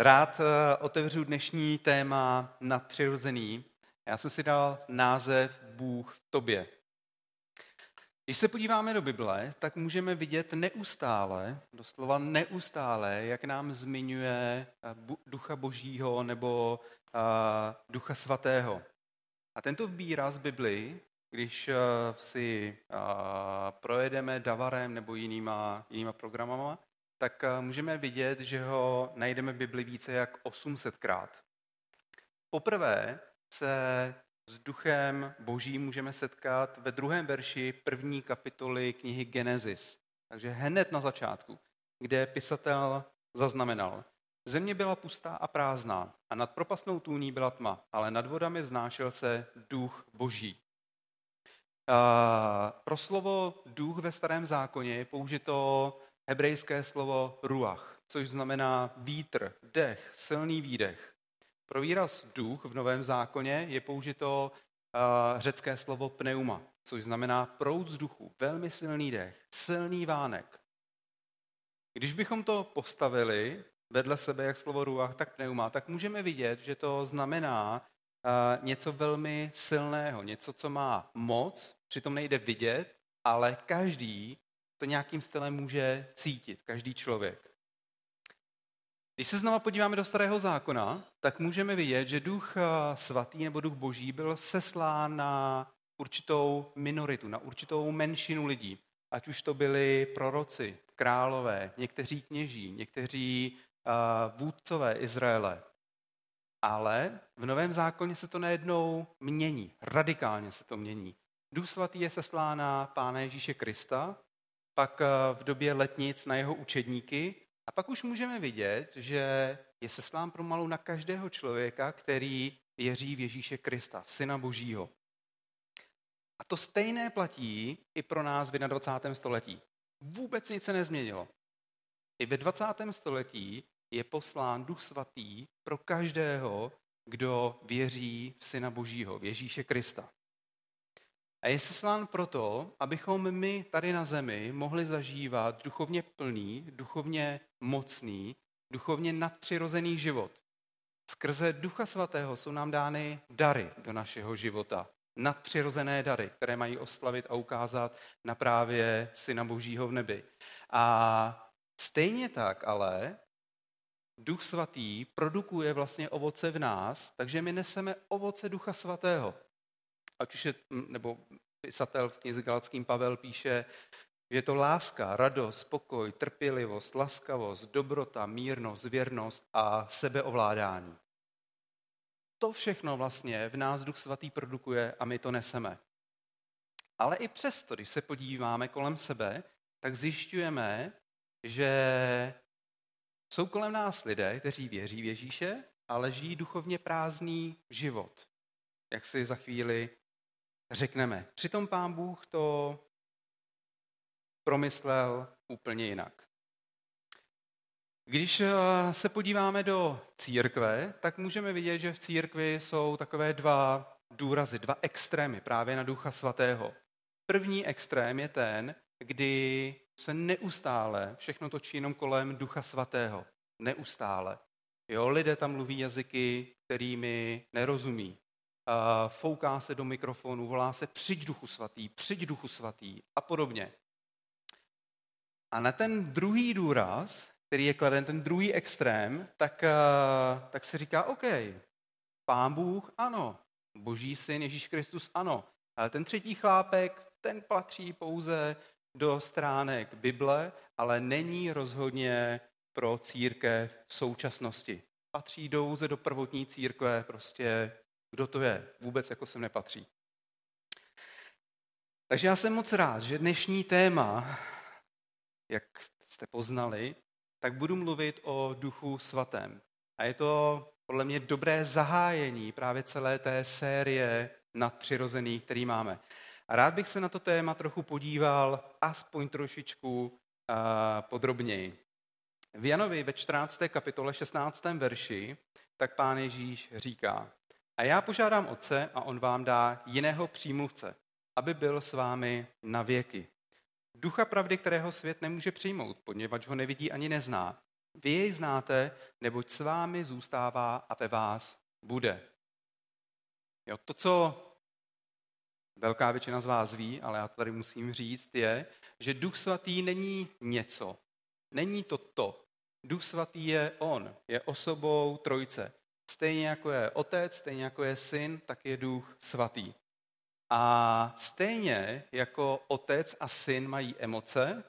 Rád eh, otevřu dnešní téma nadpřirozený. Já jsem si dal název Bůh v tobě. Když se podíváme do Bible, tak můžeme vidět neustále, doslova neustále, jak nám zmiňuje eh, ducha božího nebo uh, ducha svatého. A tento výraz Bibli, když si projedeme Davarem nebo jinýma, jinýma programama, tak uh, můžeme vidět, že ho najdeme v Bibli více jak 800krát. Poprvé se s duchem božím můžeme setkat ve druhém verši první kapitoly knihy Genesis. Takže hned na začátku, kde pisatel zaznamenal. Země byla pustá a prázdná a nad propastnou tůní byla tma, ale nad vodami vznášel se duch boží. Pro slovo duch ve starém zákoně je použito hebrejské slovo ruach, což znamená vítr, dech, silný výdech. Pro výraz duch v Novém zákoně je použito uh, řecké slovo pneuma, což znamená proud vzduchu, velmi silný dech, silný vánek. Když bychom to postavili vedle sebe, jak slovo ruach, tak pneuma, tak můžeme vidět, že to znamená uh, něco velmi silného, něco, co má moc, přitom nejde vidět, ale každý to nějakým stylem může cítit, každý člověk. Když se znova podíváme do Starého zákona, tak můžeme vidět, že duch eh, svatý nebo duch boží byl seslán na určitou minoritu, na určitou menšinu lidí. Ať už to byli proroci, králové, někteří kněží, někteří uh, vůdcové Izraele. Ale v Novém zákoně se to najednou mění, radikálně se to mění. Duch svatý je seslán na Pána Ježíše Krista, pak eh, v době letnic na jeho učedníky a pak už můžeme vidět, že je seslán malu na každého člověka, který věří v Ježíše Krista, v Syna Božího. A to stejné platí i pro nás v 21. století. Vůbec nic se nezměnilo. I ve 20. století je poslán Duch Svatý pro každého, kdo věří v Syna Božího, v Ježíše Krista. A je seslán proto, abychom my tady na zemi mohli zažívat duchovně plný, duchovně mocný, duchovně nadpřirozený život. Skrze Ducha Svatého jsou nám dány dary do našeho života. Nadpřirozené dary, které mají oslavit a ukázat na právě Syna Božího v nebi. A stejně tak ale Duch Svatý produkuje vlastně ovoce v nás, takže my neseme ovoce Ducha Svatého ať už je, nebo pisatel v knize Galackým Pavel píše, že je to láska, radost, spokoj, trpělivost, laskavost, dobrota, mírnost, věrnost a sebeovládání. To všechno vlastně v nás Duch Svatý produkuje a my to neseme. Ale i přesto, když se podíváme kolem sebe, tak zjišťujeme, že jsou kolem nás lidé, kteří věří v Ježíše, ale žijí duchovně prázdný život. Jak si za chvíli řekneme. Přitom pán Bůh to promyslel úplně jinak. Když eh, se podíváme do církve, tak můžeme vidět, že v církvi jsou takové dva důrazy, dva extrémy právě na Ducha Svatého. První extrém je ten, kdy se neustále všechno točí jenom kolem Ducha Svatého. Neustále. Jo, lidé tam mluví jazyky, kterými nerozumí fouká se do mikrofonu, volá se přijď duchu svatý, přijď duchu svatý a podobně. A na ten druhý důraz, který je kladen, ten druhý extrém, tak, tak se říká, OK, pán Bůh, ano, boží syn Ježíš Kristus, ano, ale ten třetí chlápek, ten patří pouze do stránek Bible, ale není rozhodně pro církev v současnosti. Patří douze do prvotní církve, prostě kdo to je, vůbec jako sem nepatří. Takže já jsem moc rád, že dnešní téma, jak jste poznali, tak budu mluvit o duchu svatém. A je to podle mě dobré zahájení právě celé té série nadpřirozených, který máme. A rád bych se na to téma trochu podíval aspoň trošičku uh, podrobněji. V Janovi ve 14. kapitole 16. verši tak pán Ježíš říká, a já požádám Otce a on vám dá jiného přímluvce, aby byl s vámi na věky. Ducha pravdy, kterého svět nemůže přijmout, poněvadž ho nevidí ani nezná, Vy jej znáte, neboť s vámi zůstává a ve vás bude. Jo, to, co velká většina z vás ví, ale já to tady musím říct, je, že Duch Svatý není něco. Není to to. Duch Svatý je On, je osobou Trojce. Stejně jako je Otec, stejně jako je Syn, tak je Duch Svatý. A stejně jako Otec a Syn mají emoce,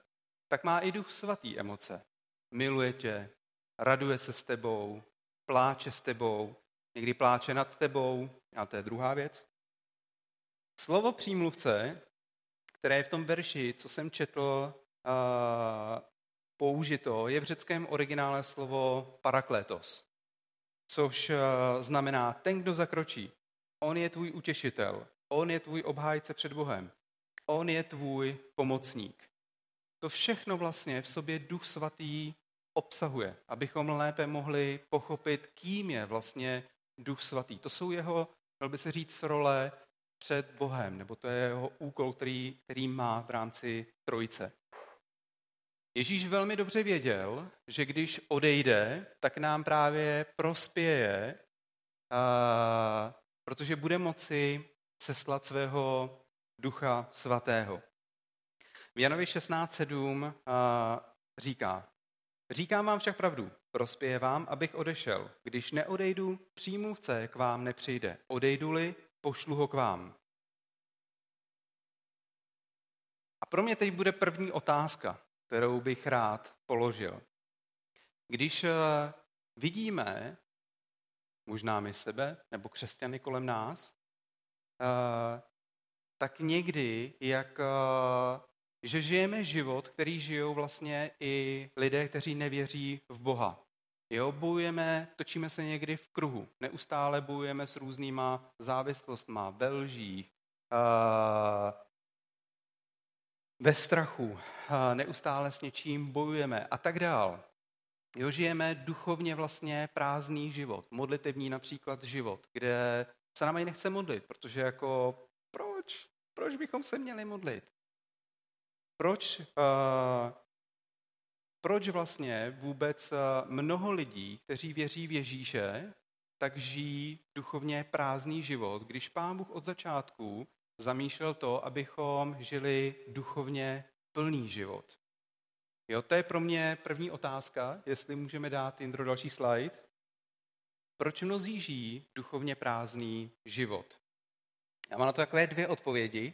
tak má i Duch Svatý emoce. Miluje tě, raduje se s tebou, pláče s tebou, někdy pláče nad tebou, a to je druhá věc. Slovo přímluvce, které je v tom verši, co jsem četl, použito, je v řeckém originále slovo paraklétos, což znamená ten, kdo zakročí. On je tvůj utěšitel, on je tvůj obhájce před Bohem, on je tvůj pomocník. To všechno vlastně v sobě Duch Svatý obsahuje, abychom lépe mohli pochopit, kým je vlastně Duch Svatý. To jsou jeho, dal by se říct, role před Bohem, nebo to je jeho úkol, který, který má v rámci trojice. Ježíš velmi dobře věděl, že když odejde, tak nám právě prospěje, protože bude moci seslat svého ducha svatého. V Janovi 16.7 říká, říkám vám však pravdu, prospěje vám, abych odešel. Když neodejdu, přímluvce k vám nepřijde. Odejdu-li, pošlu ho k vám. A pro mě teď bude první otázka, kterou bych rád položil. Když eh, vidíme, možná my sebe, nebo křesťany kolem nás, eh, tak někdy, jak, eh, že žijeme život, který žijou vlastně i lidé, kteří nevěří v Boha. Jo, bojujeme, točíme se někdy v kruhu. Neustále bojujeme s různýma závislostma, ve ve strachu, neustále s něčím bojujeme a tak dál. Jo, žijeme duchovně vlastně prázdný život, modlitevní například život, kde se nám i nechce modlit, protože jako proč? Proč bychom se měli modlit? Proč, uh, proč vlastně vůbec mnoho lidí, kteří věří v Ježíše, tak žijí duchovně prázdný život, když Pán Bůh od začátku zamýšlel to, abychom žili duchovně plný život. Jo, to je pro mě první otázka, jestli můžeme dát Jindro další slide. Proč mnozí žijí duchovně prázdný život? Já mám na to takové dvě odpovědi.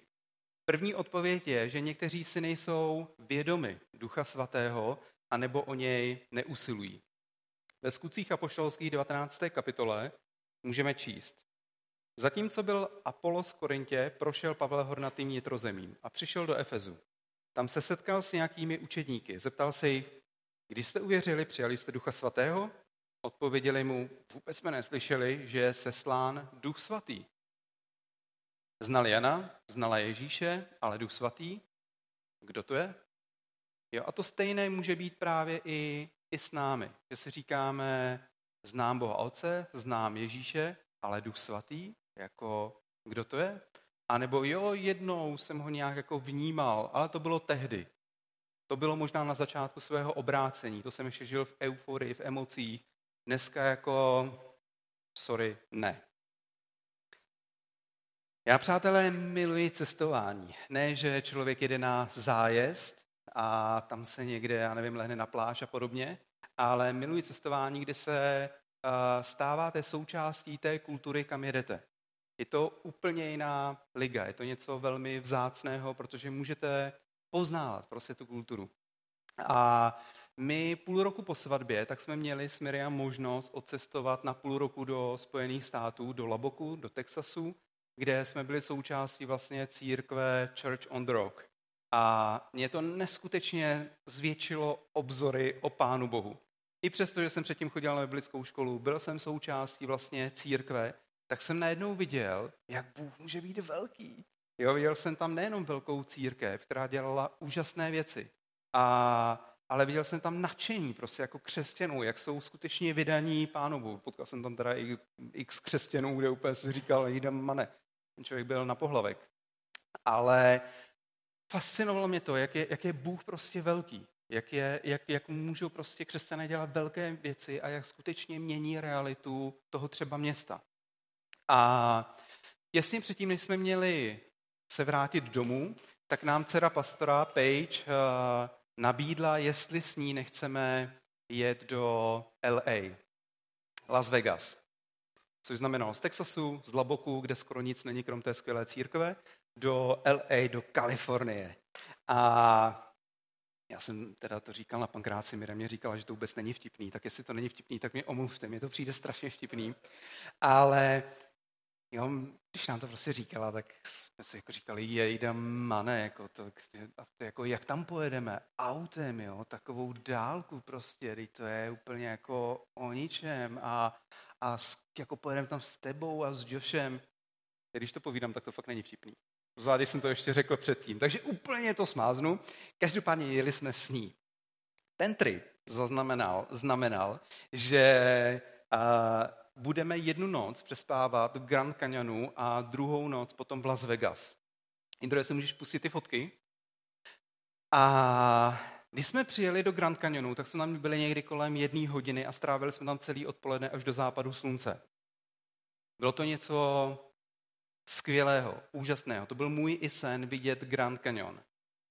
První odpověď je, že někteří si nejsou vědomi Ducha Svatého a nebo o něj neusilují. Ve skutcích apoštolských 19. kapitole můžeme číst. Zatímco byl Apolos v Korintě, prošel Pavel hornatým nitrozemím a přišel do Efezu. Tam se setkal s nějakými učedníky. Zeptal se jich, když jste uvěřili, přijali jste Ducha Svatého? Odpověděli mu, vůbec jsme neslyšeli, že je seslán Duch Svatý. Znali Jana, znala Ježíše, ale Duch Svatý? Kdo to je? Jo, a to stejné může být právě i, i s námi, že si říkáme, znám Boha Otce, znám Ježíše, ale Duch Svatý, jako kdo to je? A nebo jo, jednou jsem ho nějak jako vnímal, ale to bylo tehdy. To bylo možná na začátku svého obrácení, to jsem ještě žil v euforii, v emocích. Dneska jako, sorry, ne. Já, přátelé, miluji cestování. Ne, že člověk jede na zájezd a tam se někde, já nevím, lehne na pláž a podobně, ale miluji cestování, kde se eh, stáváte součástí té kultury, kam jedete. Je to úplně jiná liga, je to něco velmi vzácného, protože můžete poznávat prostě tu kulturu. A my půl roku po svatbě, tak jsme měli s Miriam možnost odcestovat na půl roku do Spojených států, do Laboku, do Texasu, kde jsme byli součástí vlastně církve Church on the Rock. A mě to neskutečně zvětšilo obzory o Pánu Bohu. I přesto, že jsem předtím chodil na biblickou školu, byl jsem součástí vlastně církve, tak jsem najednou viděl, jak Bůh může být velký. Jo, viděl jsem tam nejenom velkou církev, která dělala úžasné věci, a, ale viděl jsem tam nadšení prostě jako křesťanů, jak jsou skutečně vydaní pánovu. Potkal jsem tam teda i x křesťanů, kde úplně si říkal, jídem mane. Ten člověk byl na pohlavek. Ale fascinovalo mě to, jak je, jak je Bůh prostě velký. Jak, je, jak, jak můžou prostě křesťané dělat velké věci a jak skutečně mění realitu toho třeba města. A těsně předtím, než jsme měli se vrátit domů, tak nám dcera pastora Page uh, nabídla, jestli s ní nechceme jet do LA, Las Vegas. Což znamenalo z Texasu, z Laboku, kde skoro nic není krom té skvělé církve, do LA, do Kalifornie. A já jsem teda to říkal na pankráci, Mira mě říkala, že to vůbec není vtipný, tak jestli to není vtipný, tak mě omluvte, mně to přijde strašně vtipný. Ale jo, když nám to prostě říkala, tak jsme si jako říkali, jejda mane, jako to, jako jak tam pojedeme autem, jo, takovou dálku prostě, teď to je úplně jako o ničem a, a jako pojedeme tam s tebou a s Joshem. Když to povídám, tak to fakt není vtipný. Zvlášť, jsem to ještě řekl předtím. Takže úplně to smáznu. Každopádně jeli jsme s ní. Ten trip zaznamenal, znamenal, že uh, budeme jednu noc přespávat v Grand Canyonu a druhou noc potom v Las Vegas. Indro, si můžeš pustit ty fotky? A když jsme přijeli do Grand Canyonu, tak jsme tam byli někdy kolem jedné hodiny a strávili jsme tam celý odpoledne až do západu slunce. Bylo to něco skvělého, úžasného. To byl můj i sen vidět Grand Canyon.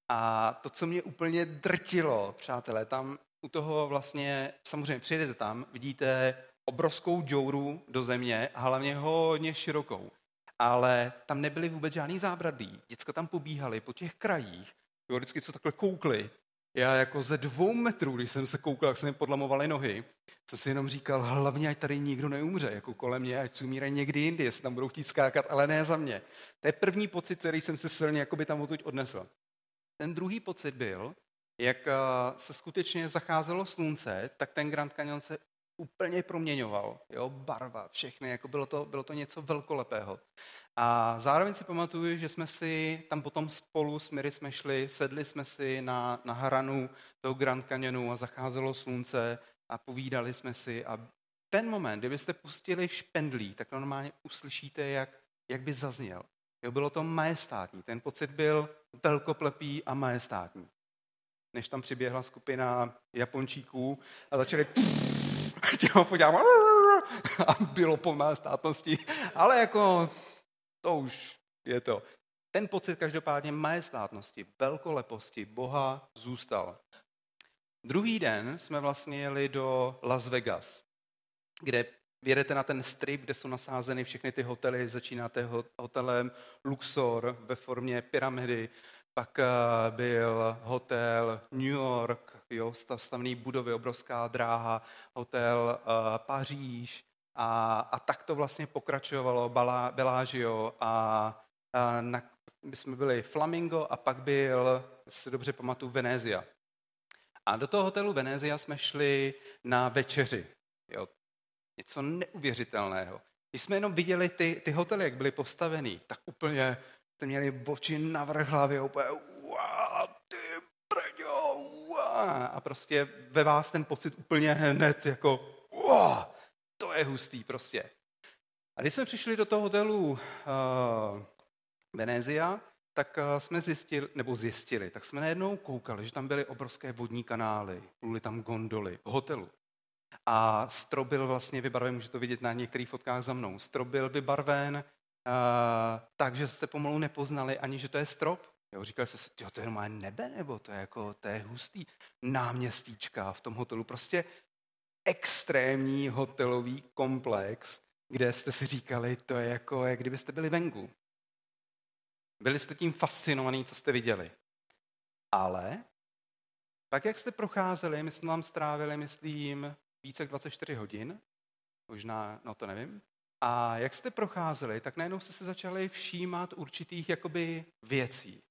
A to, co mě úplně drtilo, přátelé, tam u toho vlastně, samozřejmě přijedete tam, vidíte obrovskou džouru do země, hlavně hodně širokou. Ale tam nebyly vůbec žádný zábradlí. Děcka tam pobíhali po těch krajích, jo, vždycky co takhle koukli. Já jako ze dvou metrů, když jsem se koukal, jak se mi podlamovaly nohy, jsem si jenom říkal, hlavně ať tady nikdo neumře, jako kolem mě, ať si někdy jindy, jestli tam budou chtít skákat, ale ne za mě. To je první pocit, který jsem si silně jakoby tam odtud odnesl. Ten druhý pocit byl, jak eh, se skutečně zacházelo slunce, tak ten Grand Canyon se úplně proměňoval. Jo, barva, všechny, jako bylo to, bylo to něco velkolepého. A zároveň si pamatuju, že jsme si tam potom spolu s Miri jsme šli, sedli jsme si na, na hranu toho Grand Canyonu a zacházelo slunce a povídali jsme si a ten moment, kdybyste pustili špendlí, tak normálně uslyšíte, jak, jak by zazněl. Jo, bylo to majestátní, ten pocit byl velkoplepý a majestátní. Než tam přiběhla skupina Japončíků a začali těho podívat a bylo po majestátnosti, ale jako to už je to. Ten pocit každopádně majestátnosti, velkoleposti Boha zůstal. Druhý den jsme vlastně jeli do Las Vegas, kde vědete na ten strip, kde jsou nasázeny všechny ty hotely. Začínáte hotelem Luxor ve formě pyramidy, pak eh, byl hotel New York, jo, stavný budovy, obrovská dráha, hotel uh, Paříž a, a tak to vlastně pokračovalo Bellagio a, a na, my jsme byli Flamingo a pak byl, si dobře pamatuju, Venézia. A do toho hotelu Venézia jsme šli na večeři. Jo. Něco neuvěřitelného. Když jsme jenom viděli ty, ty hotely, jak byly postavený, tak úplně jste měli oči navrh hlavě, úplně ty prďo, a prostě ve vás ten pocit úplně hned jako to je hustý prostě. A když jsme přišli do toho hotelu uh, Venézia, tak uh, jsme zjistili, nebo zjistili, tak jsme najednou koukali, že tam byly obrovské vodní kanály, byly tam gondoly v hotelu. A strop byl vlastně vybarven, můžete to vidět na některých fotkách za mnou, strop byl vybarven tak, že jste pomalu nepoznali ani, že to je strop. Jo, říkali jste si, to je normálně nebe, nebo to je, jako, to je hustý náměstíčka v tom hotelu. Prostě extrémní hotelový komplex, kde jste si říkali, to je jako, jak kdybyste byli venku. Byli jste tím fascinovaní, co jste viděli. Ale pak, jak jste procházeli, my jsme vám strávili, myslím, více jak 24 hodin, možná, no to nevím, a jak jste procházeli, tak najednou jste se začali všímat určitých jakoby věcí.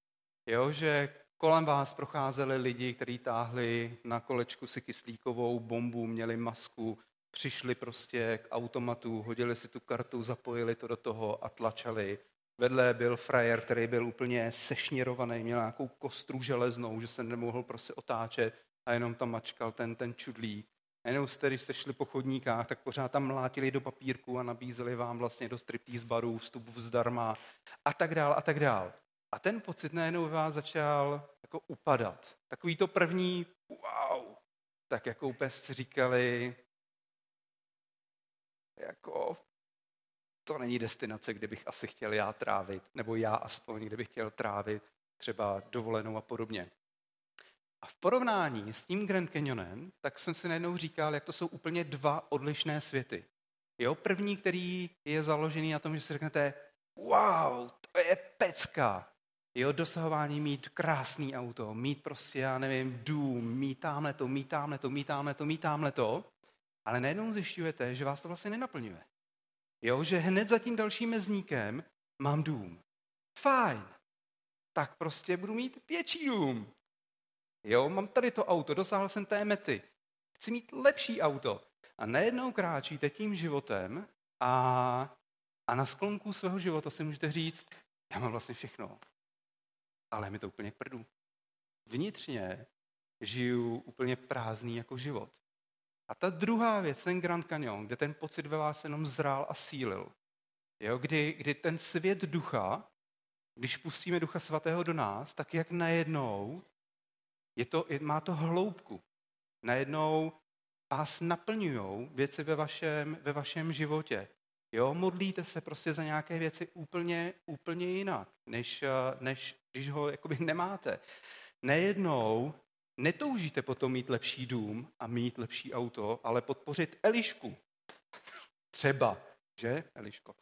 Jo, že kolem vás procházeli lidi, kteří táhli na kolečku si kyslíkovou bombu, měli masku, přišli prostě k automatu, hodili si tu kartu, zapojili to do toho a tlačali. Vedle byl frajer, který byl úplně sešněrovaný, měl nějakou kostru železnou, že se nemohl prostě otáčet a jenom tam mačkal ten, ten čudlík. A jenom jste, když jste šli po chodníkách, tak pořád tam mlátili do papírku a nabízeli vám vlastně do striptease barů vstup zdarma a tak dál a tak dál. A ten pocit najednou vás začal jako upadat. Takový to první wow, tak jako si říkali, jako to není destinace, kde bych asi chtěl já trávit, nebo já aspoň, kde bych chtěl trávit třeba dovolenou a podobně. A v porovnání s tím Grand Canyonem, tak jsem si najednou říkal, jak to jsou úplně dva odlišné světy. Jo, první, který je založený na tom, že si řeknete, wow, to je pecka. Jo, dosahování mít krásný auto, mít prostě, já nevím, dům, mít tamhle to, mít tamhle to, mít tamhle to, mít tamhle to. Ale najednou zjišťujete, že vás to vlastně nenaplňuje. Jo, že hned za tím dalším mezníkem mám dům. Fajn. Tak prostě budu mít větší dům. Jo, mám tady to auto, dosáhl jsem té mety. Chci mít lepší auto. A najednou kráčíte tím životem a, a na sklonku svého života si můžete říct, já mám vlastně všechno, ale mi to úplně k prdu. Vnitřně žiju úplně prázdný jako život. A ta druhá věc, ten Grand Canyon, kde ten pocit ve vás jenom zrál a sílil, jo, kdy, kdy ten svět ducha, když pustíme ducha svatého do nás, tak jak najednou je to, má to hloubku. Najednou vás naplňují věci ve vašem, ve vašem životě. Jo, modlíte se prostě za nějaké věci úplně, úplně jinak, než, než když ho jakoby nemáte. Nejednou netoužíte potom mít lepší dům a mít lepší auto, ale podpořit Elišku. Třeba, že, Eliško?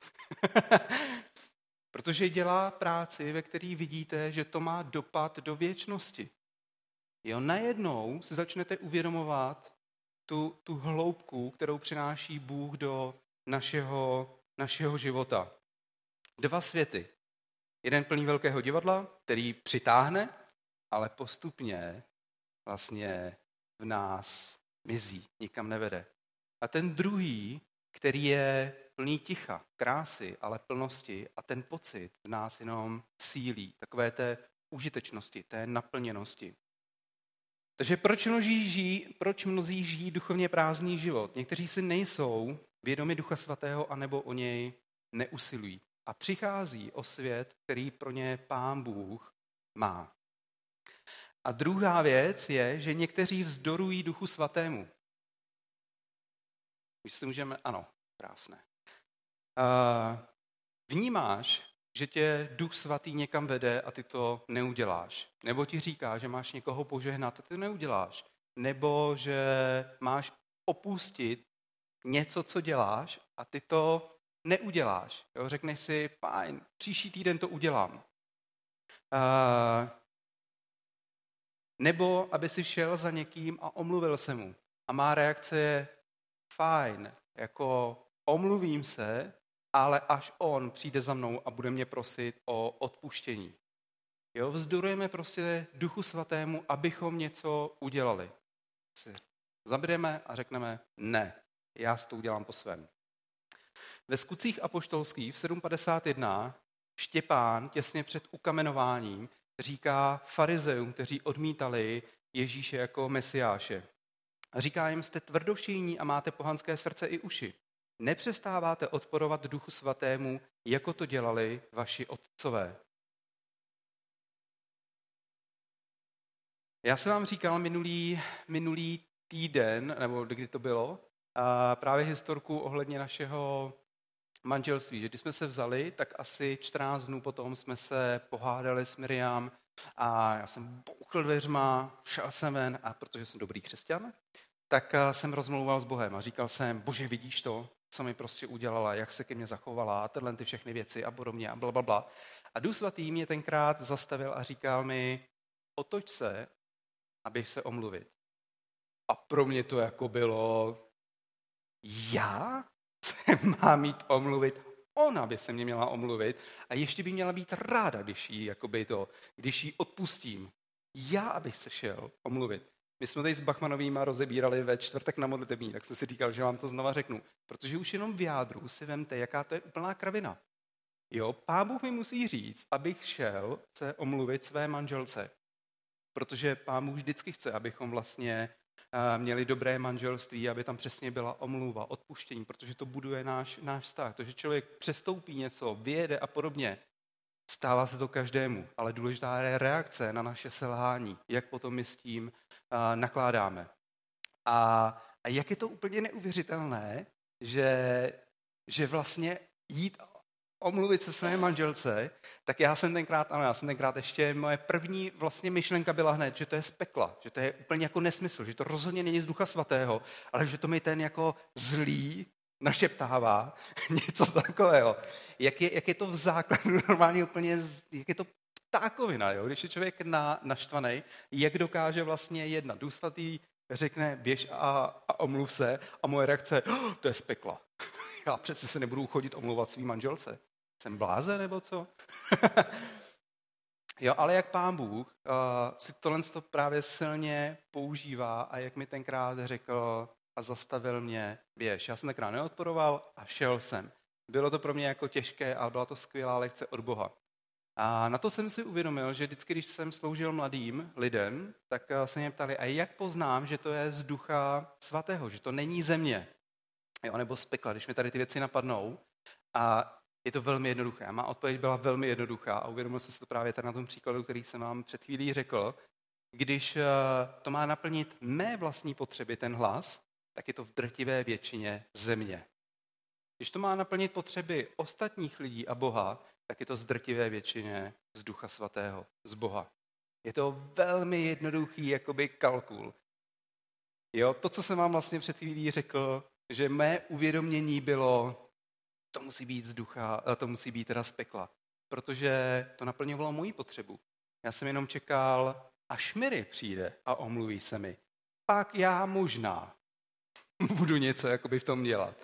Protože dělá práci, ve které vidíte, že to má dopad do věčnosti. Jo, najednou si začnete uvědomovat tu, tu hloubku, kterou přináší Bůh do našeho, našeho života. Dva světy. Jeden plný velkého divadla, který přitáhne, ale postupně vlastně v nás mizí, nikam nevede. A ten druhý, který je plný ticha, krásy, ale plnosti a ten pocit v nás jenom sílí, takové té užitečnosti, té naplněnosti. Takže proč mnozí, žijí, proč mnozí žijí duchovně prázdný život? Někteří si nejsou vědomi Ducha Svatého anebo o něj neusilují. A přichází o svět, který pro ně Pán Bůh má. A druhá věc je, že někteří vzdorují Duchu Svatému. Když si můžeme, ano, krásné. Uh, vnímáš, že tě Duch Svatý někam vede a ty to neuděláš. Nebo ti říká, že máš někoho požehnat a ty to neuděláš. Nebo že máš opustit něco, co děláš a ty to neuděláš. Jo? Řekneš si, fajn, příští týden to udělám. Uh, nebo aby si šel za někým a omluvil se mu. A má reakce je, fajn, jako omluvím se, ale až on přijde za mnou a bude mě prosit o odpuštění. Jo, vzdorujeme prostě Duchu Svatému, abychom něco udělali. Zabudeme a řekneme, ne, já s to udělám po svém. Ve skutcích apoštolských v 751 Štěpán těsně před ukamenováním říká farizeum, kteří odmítali Ježíše jako mesiáše. Říká jim, jste tvrdošíní a máte pohanské srdce i uši. Nepřestáváte odporovat Duchu Svatému, jako to dělali vaši otcové. Já jsem vám říkal minulý, minulý týden, nebo kdy to bylo, a právě historku ohledně našeho manželství, že když jsme se vzali, tak asi 14 dnů potom jsme se pohádali s Miriam a já jsem bouchl dveřma, šel jsem ven a protože jsem dobrý křesťan, tak jsem rozmlouval s Bohem a říkal jsem, bože, vidíš to, co mi prostě udělala, jak se ke mně zachovala a tyhle ty všechny věci a podobně a bla, bla, bla. A Duch Svatý mě tenkrát zastavil a říkal mi, otoč se, abych se omluvit. A pro mě to jako bylo, já se mám mít omluvit, ona by se mě měla omluvit a ještě by měla být ráda, když jí, jakoby to, když jí odpustím. Já, abych se šel omluvit. My jsme tady s Bachmanovýma rozebírali ve čtvrtek na modlitební, tak jsem si říkal, že vám to znova řeknu. Protože už jenom v jádru si vemte, jaká to je úplná kravina. Jo, pán Bůh mi musí říct, abych šel se omluvit své manželce. Protože pán Bůh vždycky chce, abychom vlastně eh, měli dobré manželství, aby tam přesně byla omluva, odpuštění, protože to buduje náš, náš vztah. To, že člověk přestoupí něco, vyjede a podobně, Stává se to každému, ale důležitá je reakce na naše selhání, jak potom my s tím nakládáme. A, a jak je to úplně neuvěřitelné, že, že vlastně jít omluvit se své manželce, tak já jsem tenkrát, ano, já jsem tenkrát ještě, moje první vlastně myšlenka byla hned, že to je z pekla, že to je úplně jako nesmysl, že to rozhodně není z ducha svatého, ale že to mi ten jako zlý našeptává něco takového. Jak je, jak je to v základu normálně úplně, jak je to ptákovina, jo? když je člověk na, naštvaný, jak dokáže vlastně jednat. Důsvatý řekne, běž a, a omluv se a moje reakce, oh, to je z pekla. Já přece se nebudu chodit omluvat svým manželce. Jsem bláze nebo co? jo, ale jak pán Bůh uh, si tohle to právě silně používá a jak mi tenkrát řekl a zastavil mě, běž. Já jsem tenkrát neodporoval a šel jsem. Bylo to pro mě jako těžké, ale byla to skvělá lekce od Boha. A na to jsem si uvědomil, že vždycky, když jsem sloužil mladým lidem, tak se mě ptali, a jak poznám, že to je z ducha svatého, že to není země, jo, nebo z pekla, když mi tady ty věci napadnou. A je to velmi jednoduché. Má odpověď byla velmi jednoduchá a uvědomil jsem si to právě tady na tom příkladu, který jsem vám před chvílí řekl. Když eh, to má naplnit mé vlastní potřeby, ten hlas, tak je to v drtivé většině země. Když to má naplnit potřeby ostatních lidí a Boha, tak je to z drtivé většině z Ducha Svatého, z Boha. Je to velmi jednoduchý jakoby kalkul. Jo, to, co jsem vám vlastně před chvílí řekl, že mé uvědomění bylo, to musí být z ducha, to musí být teda z pekla, protože to naplňovalo moji potřebu. Já jsem jenom čekal, až Miri přijde a omluví se mi. Pak já možná budu něco jakoby v tom dělat.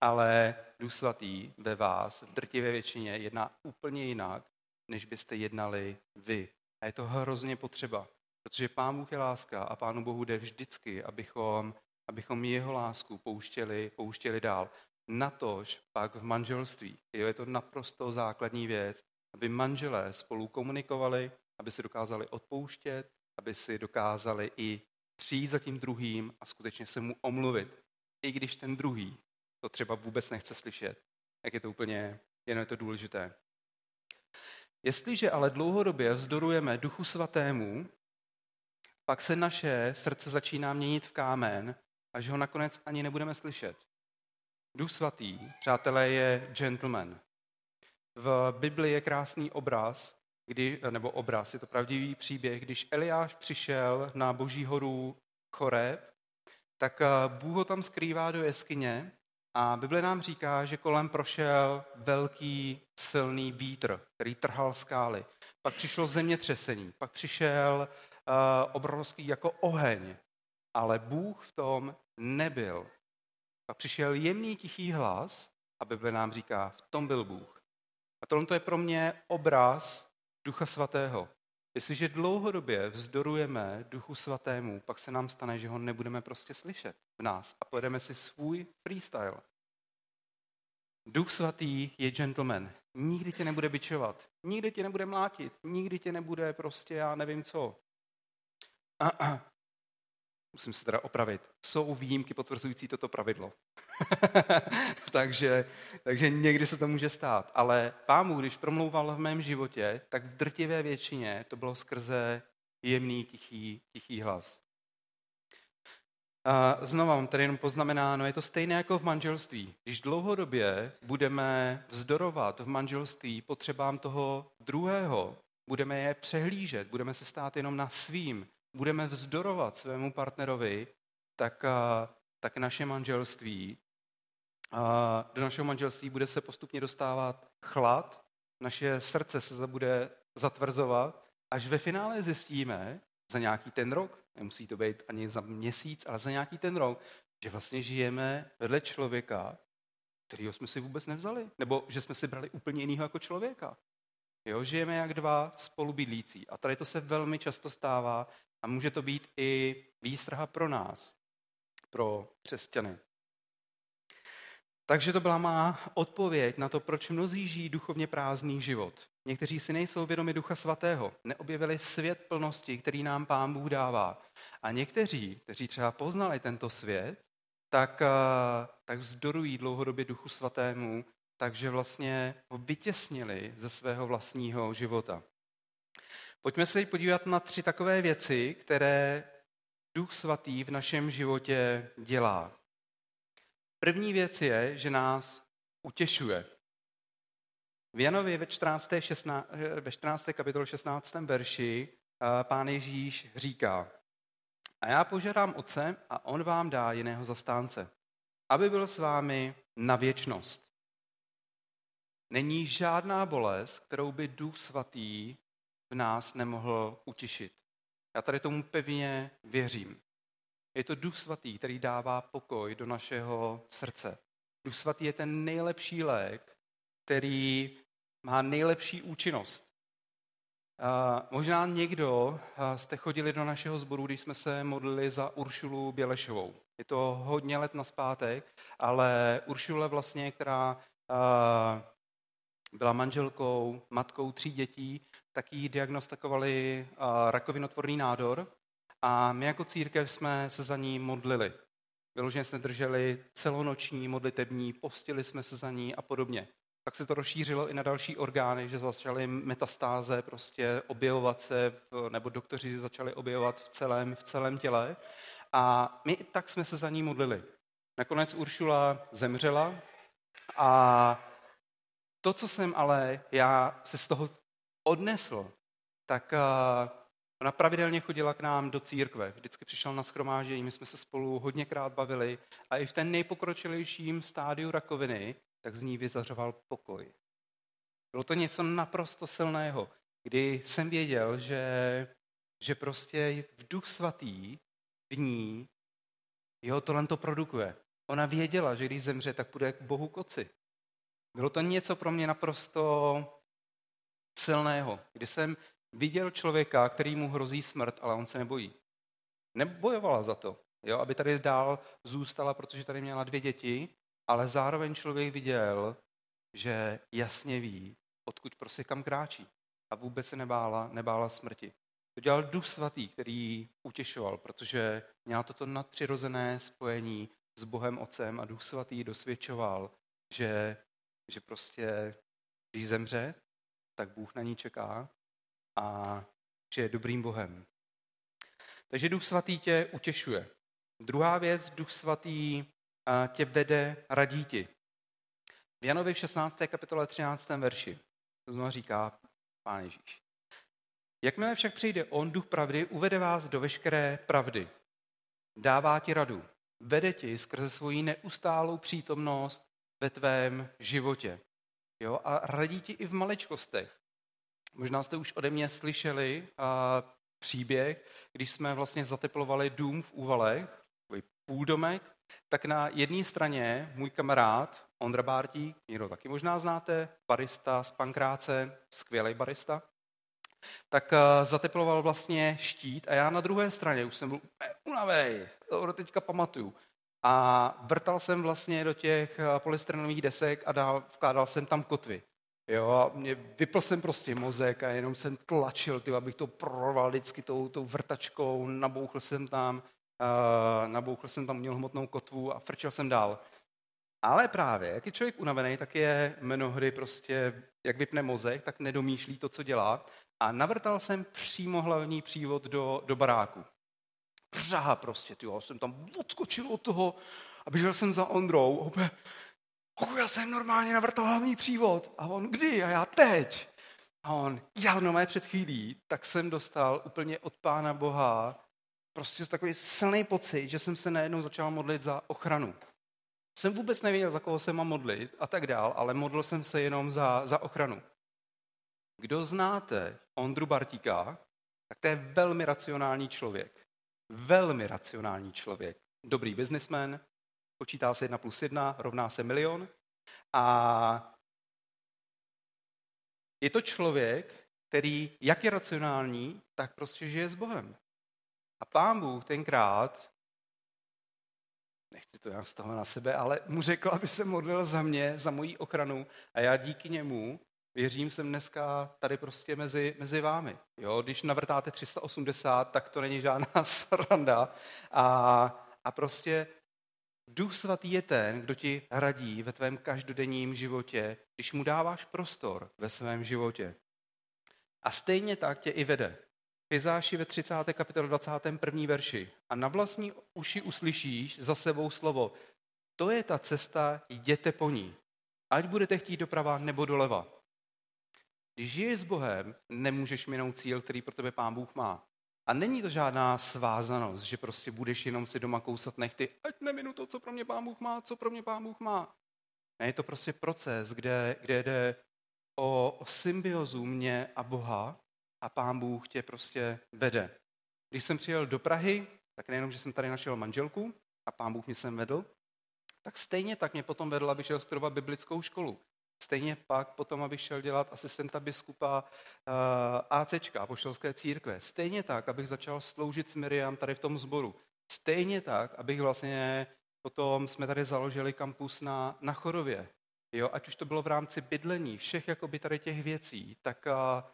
Ale Duch Svatý ve vás, v drtivé většině, jedná úplně jinak, než byste jednali vy. A je to hrozně potřeba, protože Pán Bůh je láska a Pánu Bohu jde vždycky, abychom, abychom jeho lásku pouštěli, pouštěli dál. Natož pak v manželství. Jo, je to naprosto základní věc, aby manželé spolu komunikovali, aby si dokázali odpouštět, aby si dokázali i přijít za tím druhým a skutečně se mu omluvit. I když ten druhý to třeba vůbec nechce slyšet, jak je to úplně, jenom je to důležité. Jestliže ale dlouhodobě vzdorujeme Duchu Svatému, pak se naše srdce začíná měnit v kámen, až ho nakonec ani nebudeme slyšet. Duch Svatý, přátelé, je gentleman. V Bibli je krásný obraz, kdy, nebo obraz, je to pravdivý příběh, když Eliáš přišel na boží horu Choreb, tak eh, Bůh ho tam skrývá do jeskyně a Bible nám říká, že kolem prošel velký silný vítr, který trhal skály. Pak přišlo zemětřesení, pak přišel uh, obrovský jako oheň, ale Bůh v tom nebyl. Pak přišel jemný tichý hlas a Bible nám říká, v tom byl Bůh. A tohle je pro mě obraz Ducha Svatého. Jestliže dlouhodobě vzdorujeme Duchu Svatému, pak se nám stane, že ho nebudeme prostě slyšet v nás a pojedeme si svůj freestyle. Duch Svatý je gentleman. Nikdy tě nebude bičovat, nikdy tě nebude mlátit, nikdy tě nebude prostě já nevím co. A, a. Musím se teda opravit. Jsou výjimky potvrzující toto pravidlo. takže, takže někdy se to může stát. Ale pámu, když promlouval v mém životě, tak v drtivé většině to bylo skrze jemný, tichý, tichý hlas. A znovu mám tady jenom poznamenáno, je to stejné jako v manželství. Když dlouhodobě budeme vzdorovat v manželství potřebám toho druhého, budeme je přehlížet, budeme se stát jenom na svým, budeme vzdorovat svému partnerovi, tak, tak naše manželství, do našeho manželství bude se postupně dostávat chlad, naše srdce se bude zatvrzovat, až ve finále zjistíme, za nějaký ten rok, nemusí to být ani za měsíc, ale za nějaký ten rok, že vlastně žijeme vedle člověka, kterého jsme si vůbec nevzali. Nebo že jsme si brali úplně jiného jako člověka. Jo, žijeme jak dva spolubydlící. A tady to se velmi často stává a může to být i výstraha pro nás, pro křesťany. Takže to byla má odpověď na to, proč mnozí žijí duchovně prázdný život. Někteří si nejsou vědomi Ducha Svatého, neobjevili svět plnosti, který nám Pán Bůh dává. A někteří, kteří třeba poznali tento svět, tak, eh, tak vzdorují dlouhodobě Duchu Svatému takže vlastně ho vytěsnili ze svého vlastního života. Pojďme se podívat na tři takové věci, které Duch Svatý v našem životě dělá. První věc je, že nás utěšuje. V Janovi ve 14. 16, ve 14. kapitole 16. verši pán Ježíš říká, a já požádám Otce a on vám dá jiného zastánce, aby byl s vámi na věčnost. Není žádná bolest, kterou by Duch Svatý v nás nemohl utěšit. Já tady tomu pevně věřím. Je to Duch Svatý, který dává pokoj do našeho srdce. Duch Svatý je ten nejlepší lék, který má nejlepší účinnost. A možná někdo jste chodili do našeho sboru, když jsme se modlili za Uršulu Bělešovou. Je to hodně let naspátek, ale Uršule vlastně, která byla manželkou, matkou tří dětí, tak jí diagnostikovali rakovinotvorný nádor a my jako církev jsme se za ní modlili. Vyloženě jsme drželi celonoční modlitební, postili jsme se za ní a podobně. Tak se to rozšířilo i na další orgány, že začaly metastáze prostě objevovat se, nebo doktoři začali objevovat v celém, v celém těle. A my i tak jsme se za ní modlili. Nakonec Uršula zemřela a to, co jsem ale já se z toho odnesl, tak ona pravidelně chodila k nám do církve. Vždycky přišel na schromáždění, my jsme se spolu hodněkrát bavili a i v ten nejpokročilejším stádiu rakoviny, tak z ní vyzařoval pokoj. Bylo to něco naprosto silného, kdy jsem věděl, že, že prostě v duch svatý v ní jeho tohle to produkuje. Ona věděla, že když zemře, tak půjde k Bohu koci. Bylo to něco pro mě naprosto silného, kdy jsem viděl člověka, který mu hrozí smrt, ale on se nebojí. Nebojovala za to, jo, aby tady dál zůstala, protože tady měla dvě děti, ale zároveň člověk viděl, že jasně ví, odkud prostě kam kráčí. A vůbec se nebála, nebála smrti. To dělal Duch Svatý, který utěšoval, protože měla toto nadpřirozené spojení s Bohem Otcem a Duch Svatý dosvědčoval, že, že prostě, když zemře, tak Bůh na ní čeká a že je dobrým Bohem. Takže Duch Svatý tě utěšuje. Druhá věc, Duch Svatý tě vede, radí ti. V Janovi 16. kapitole 13. verši to znovu říká Pán Ježíš. Jakmile však přijde On, duch pravdy, uvede vás do veškeré pravdy. Dává ti radu. Vede ti skrze svoji neustálou přítomnost ve tvém životě. Jo? A radí ti i v maličkostech. Možná jste už ode mě slyšeli a, příběh, když jsme vlastně zateplovali dům v Úvalech, půldomek, tak na jedné straně můj kamarád Ondra Bártík, někdo taky možná znáte, barista z Pankráce, skvělý barista, tak zateploval vlastně štít a já na druhé straně už jsem byl unavej, to teďka pamatuju. A vrtal jsem vlastně do těch eh, polystyrenových desek a dál, vkládal jsem tam kotvy. Jo, a mě, vypl jsem prostě mozek a jenom jsem tlačil, tyjo, abych to prorval vždycky tou, tou vrtačkou, nabouchl jsem tam, uh, nabouchl jsem tam hmotnou kotvu a frčel jsem dál. Ale právě, jak je člověk unavený, tak je mnohdy prostě, jak vypne mozek, tak nedomýšlí to, co dělá. A navrtal jsem přímo hlavní přívod do, do baráku. Praha prostě, tyjo, jsem tam odskočil od toho a běžel jsem za Ondrou. Opět, já jsem normálně navrtal hlavní přívod. A on, kdy? A já teď. A on, já no před chvílí, tak jsem dostal úplně od Pána Boha prostě takový silný pocit, že jsem se najednou začal modlit za ochranu. Jsem vůbec nevěděl, za koho se mám modlit a tak dál, ale modlil jsem se jenom za, za ochranu. Kdo znáte Ondru Bartíka, tak to je velmi racionální člověk. Velmi racionální člověk. Dobrý biznismen, počítá se jedna plus jedna, rovná se milion. A je to člověk, který jak je racionální, tak prostě žije s Bohem. A pán Bůh tenkrát, nechci to nějak stahovat na sebe, ale mu řekl, aby se modlil za mě, za moji ochranu a já díky němu věřím, jsem dneska tady prostě mezi, mezi vámi. Jo, když navrtáte 380, tak to není žádná sranda. A, a prostě Duch svatý je ten, kdo ti radí ve tvém každodenním životě, když mu dáváš prostor ve svém životě. A stejně tak tě i vede. Izáši ve 30. kapitole 21. verši. A na vlastní uši uslyšíš za sebou slovo. To je ta cesta, jděte po ní. Ať budete chtít doprava nebo doleva. Když žiješ s Bohem, nemůžeš minout cíl, který pro tebe Pán Bůh má. A není to žádná svázanost, že prostě budeš jenom si doma kousat nechty, ať neminu to, co pro mě Pán Bůh má, co pro mě Pán Bůh má. Ne, je to prostě proces, kde, kde jde o, o symbiozu mě a Boha a Pán Bůh tě prostě vede. Když jsem přijel do Prahy, tak nejenom, že jsem tady našel manželku a Pán Bůh mě sem vedl, tak stejně tak mě potom vedl, abych šel studovat biblickou školu. Stejně pak potom, abych šel dělat asistenta biskupa uh, ACčka, apoštolské církve. Stejně tak, abych začal sloužit s Miriam tady v tom sboru. Stejně tak, abych vlastně potom jsme tady založili kampus na, na Chorově. Jo, ať už to bylo v rámci bydlení, všech jakoby tady těch věcí, tak uh,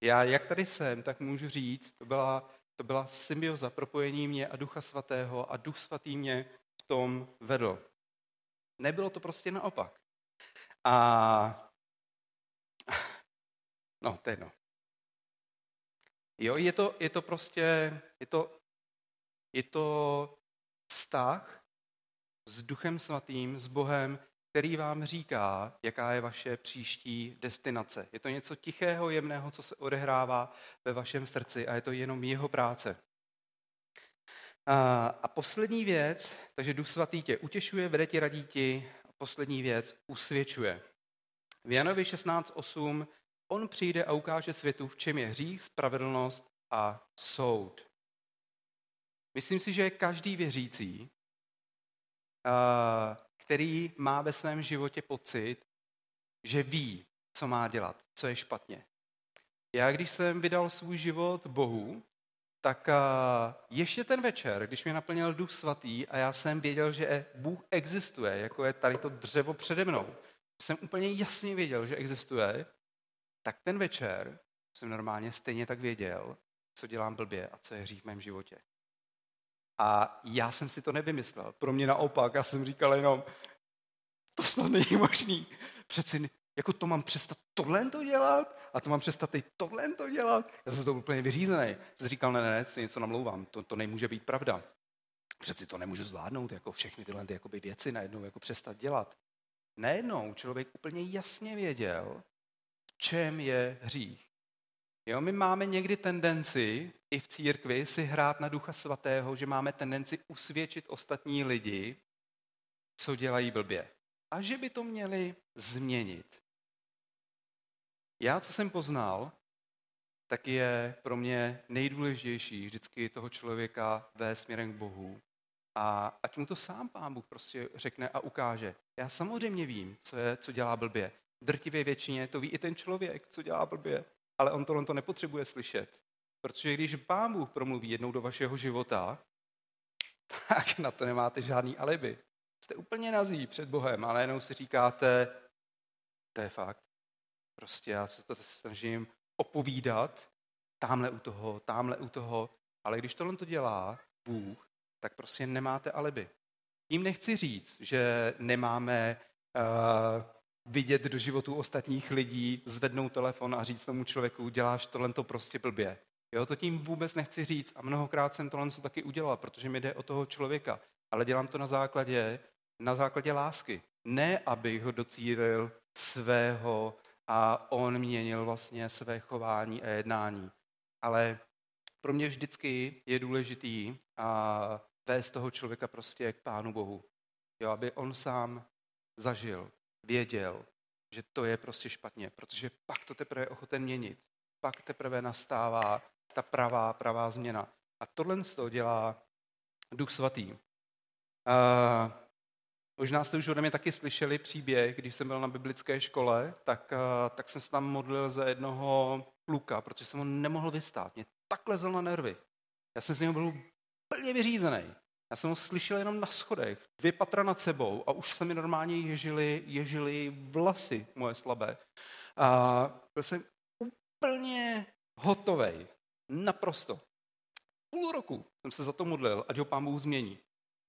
já, jak tady jsem, tak můžu říct, to byla, to byla symbioza propojení mě a Ducha Svatého a Duch Svatý mě v tom vedl. Nebylo to prostě naopak. A no, to je jedno. Jo, je to, je to prostě, je to, je to vztah s Duchem Svatým, s Bohem, který vám říká, jaká je vaše příští destinace. Je to něco tichého, jemného, co se odehrává ve vašem srdci a je to jenom jeho práce. A, a poslední věc, takže Duch Svatý tě utěšuje, vede ti, radí ti. Poslední věc, usvědčuje. V Janovi 16.8 on přijde a ukáže světu, v čem je hřích, spravedlnost a soud. Myslím si, že každý věřící, který má ve svém životě pocit, že ví, co má dělat, co je špatně. Já, když jsem vydal svůj život Bohu, tak ještě ten večer, když mě naplnil duch svatý a já jsem věděl, že Bůh existuje, jako je tady to dřevo přede mnou, jsem úplně jasně věděl, že existuje, tak ten večer jsem normálně stejně tak věděl, co dělám blbě a co je hřích v mém životě. A já jsem si to nevymyslel. Pro mě naopak, já jsem říkal jenom, to snad není možný. Přeci jako to mám přestat tohle to dělat a to mám přestat teď tohle to dělat. Já jsem to úplně vyřízený. Jsem říkal, ne, ne, ne, si něco namlouvám, to, to nemůže být pravda. Přeci to nemůžu zvládnout, jako všechny tyhle ty, jakoby věci najednou jako přestat dělat. Najednou člověk úplně jasně věděl, v čem je hřích. Jo, my máme někdy tendenci i v církvi si hrát na Ducha Svatého, že máme tendenci usvědčit ostatní lidi, co dělají blbě. A že by to měli změnit. Já, co jsem poznal, tak je pro mě nejdůležitější vždycky toho člověka ve směrem k Bohu. A ať mu to sám pán Bůh prostě řekne a ukáže. Já samozřejmě vím, co, je, co dělá blbě. Drtivě většině to ví i ten člověk, co dělá blbě. Ale on to, on to nepotřebuje slyšet. Protože když pán Bůh promluví jednou do vašeho života, tak na to nemáte žádný alibi. Jste úplně nazí před Bohem, ale jenom si říkáte, to je fakt. Prostě já se to snažím opovídat, tamhle u toho, tamhle u toho, ale když tohle to dělá Bůh, tak prostě nemáte alibi. Tím nechci říct, že nemáme uh, vidět do životu ostatních lidí, zvednout telefon a říct tomu člověku, děláš tohle to prostě blbě. Jo, to tím vůbec nechci říct a mnohokrát jsem tohle taky udělal, protože mi jde o toho člověka. Ale dělám to na základě, na základě lásky. Ne, abych ho docílil svého a on měnil vlastně své chování a jednání. Ale pro mě vždycky je důležitý a vést toho člověka prostě k Pánu Bohu. Jo, aby on sám zažil, věděl, že to je prostě špatně, protože pak to teprve je ochoten měnit. Pak teprve nastává ta pravá, pravá změna. A tohle z toho dělá Duch Svatý. Uh, možná jste už ode mě taky slyšeli příběh, když jsem byl na biblické škole, tak, uh, tak jsem se tam modlil za jednoho kluka, protože jsem ho nemohl vystát. Mě tak lezel na nervy. Já jsem z něho byl plně vyřízený. Já jsem ho slyšel jenom na schodech, dvě patra nad sebou a už se mi normálně ježili, ježili vlasy moje slabé. A byl jsem úplně hotovej. Naprosto. Půl roku jsem se za to modlil, ať ho pán Bůh změní.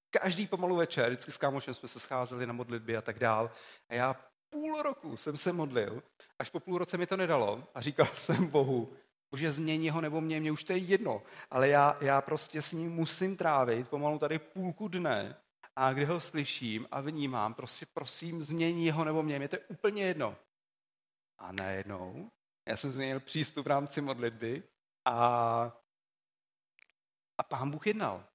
Každý pomalu večer, vždycky s kámošem jsme se scházeli na modlitby a tak dál. A já půl roku jsem se modlil, až po půl roce mi to nedalo a říkal jsem Bohu, Bože, změň ho nebo mě, mě už to je jedno, ale já, já prostě s ním musím trávit pomalu tady půlku dne a kdy ho slyším a vnímám, prostě prosím, změň jeho nebo mě, mě to je úplně jedno. A najednou já jsem změnil přístup v rámci modlitby a, a pán Bůh jednal.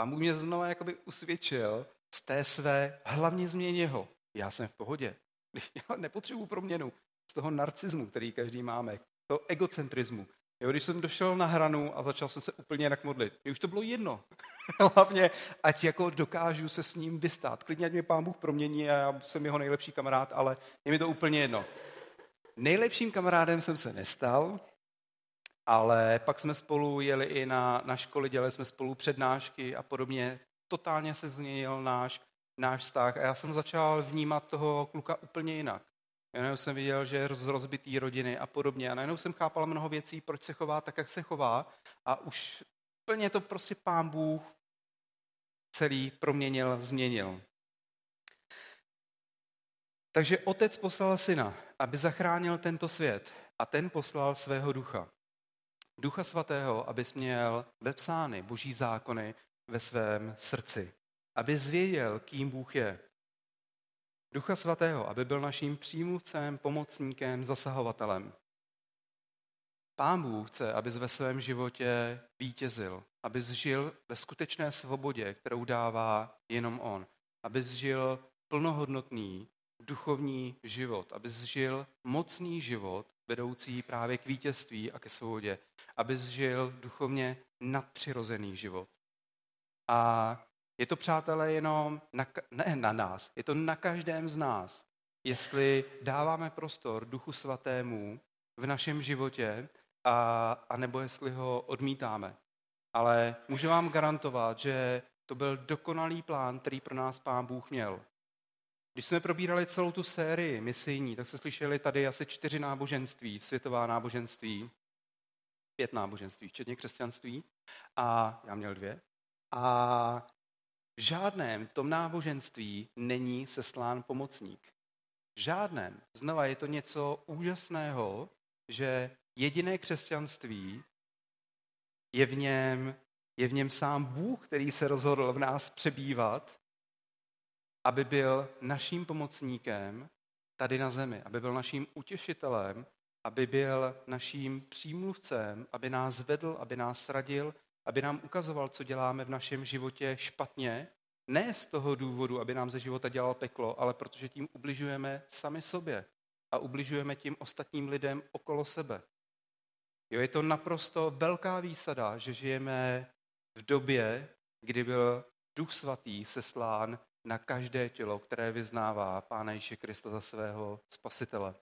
Pán Bůh mě znovu jakoby usvědčil z té své hlavní změně jeho. Já jsem v pohodě. Já nepotřebuji proměnu z toho narcismu, který každý máme, toho egocentrismu. Jo, když jsem došel na hranu a začal jsem se úplně jinak modlit, mě už to bylo jedno. Hlavně, ať jako dokážu se s ním vystát. Klidně, ať mě pán Bůh promění a já jsem jeho nejlepší kamarád, ale je mi to úplně jedno. Nejlepším kamarádem jsem se nestal, ale pak jsme spolu jeli i na, na školy, dělali jsme spolu přednášky a podobně. Totálně se změnil náš, náš vztah a já jsem začal vnímat toho kluka úplně jinak. Já jsem viděl, že je z rozbitý rodiny a podobně. A najednou jsem chápal mnoho věcí, proč se chová tak, jak se chová. A už plně to prostě pán Bůh celý proměnil, změnil. Takže otec poslal syna, aby zachránil tento svět a ten poslal svého ducha. Ducha svatého, abys měl vepsány boží zákony ve svém srdci. Aby zvěděl, kým Bůh je. Ducha svatého, aby byl naším přímluvcem, pomocníkem, zasahovatelem. Pán Bůh chce, abys ve svém životě vítězil, abys žil ve skutečné svobodě, kterou dává jenom On. Abys žil plnohodnotný, duchovní život, abys žil mocný život, vedoucí právě k vítězství a ke svobodě, abys žil duchovně nadpřirozený život. A je to, přátelé, jenom na, ne na nás, je to na každém z nás, jestli dáváme prostor Duchu Svatému v našem životě, a, a nebo jestli ho odmítáme. Ale můžu vám garantovat, že to byl dokonalý plán, který pro nás Pán Bůh měl. Když jsme probírali celou tu sérii misijní, tak se slyšeli tady asi čtyři náboženství, světová náboženství, pět náboženství, včetně křesťanství. A já měl dvě. A v žádném tom náboženství není seslán pomocník. V žádném. Znova je to něco úžasného, že jediné křesťanství je v něm, je v něm sám Bůh, který se rozhodl v nás přebývat aby byl naším pomocníkem tady na zemi, aby byl naším utěšitelem, aby byl naším přímluvcem, aby nás vedl, aby nás radil, aby nám ukazoval, co děláme v našem životě špatně, ne z toho důvodu, aby nám ze života dělal peklo, ale protože tím ubližujeme sami sobě a ubližujeme tím ostatním lidem okolo sebe. Jo, je to naprosto velká výsada, že žijeme v době, kdy byl Duch Svatý seslán na každé tělo, které vyznává Pána Ježíše Krista za svého spasitele.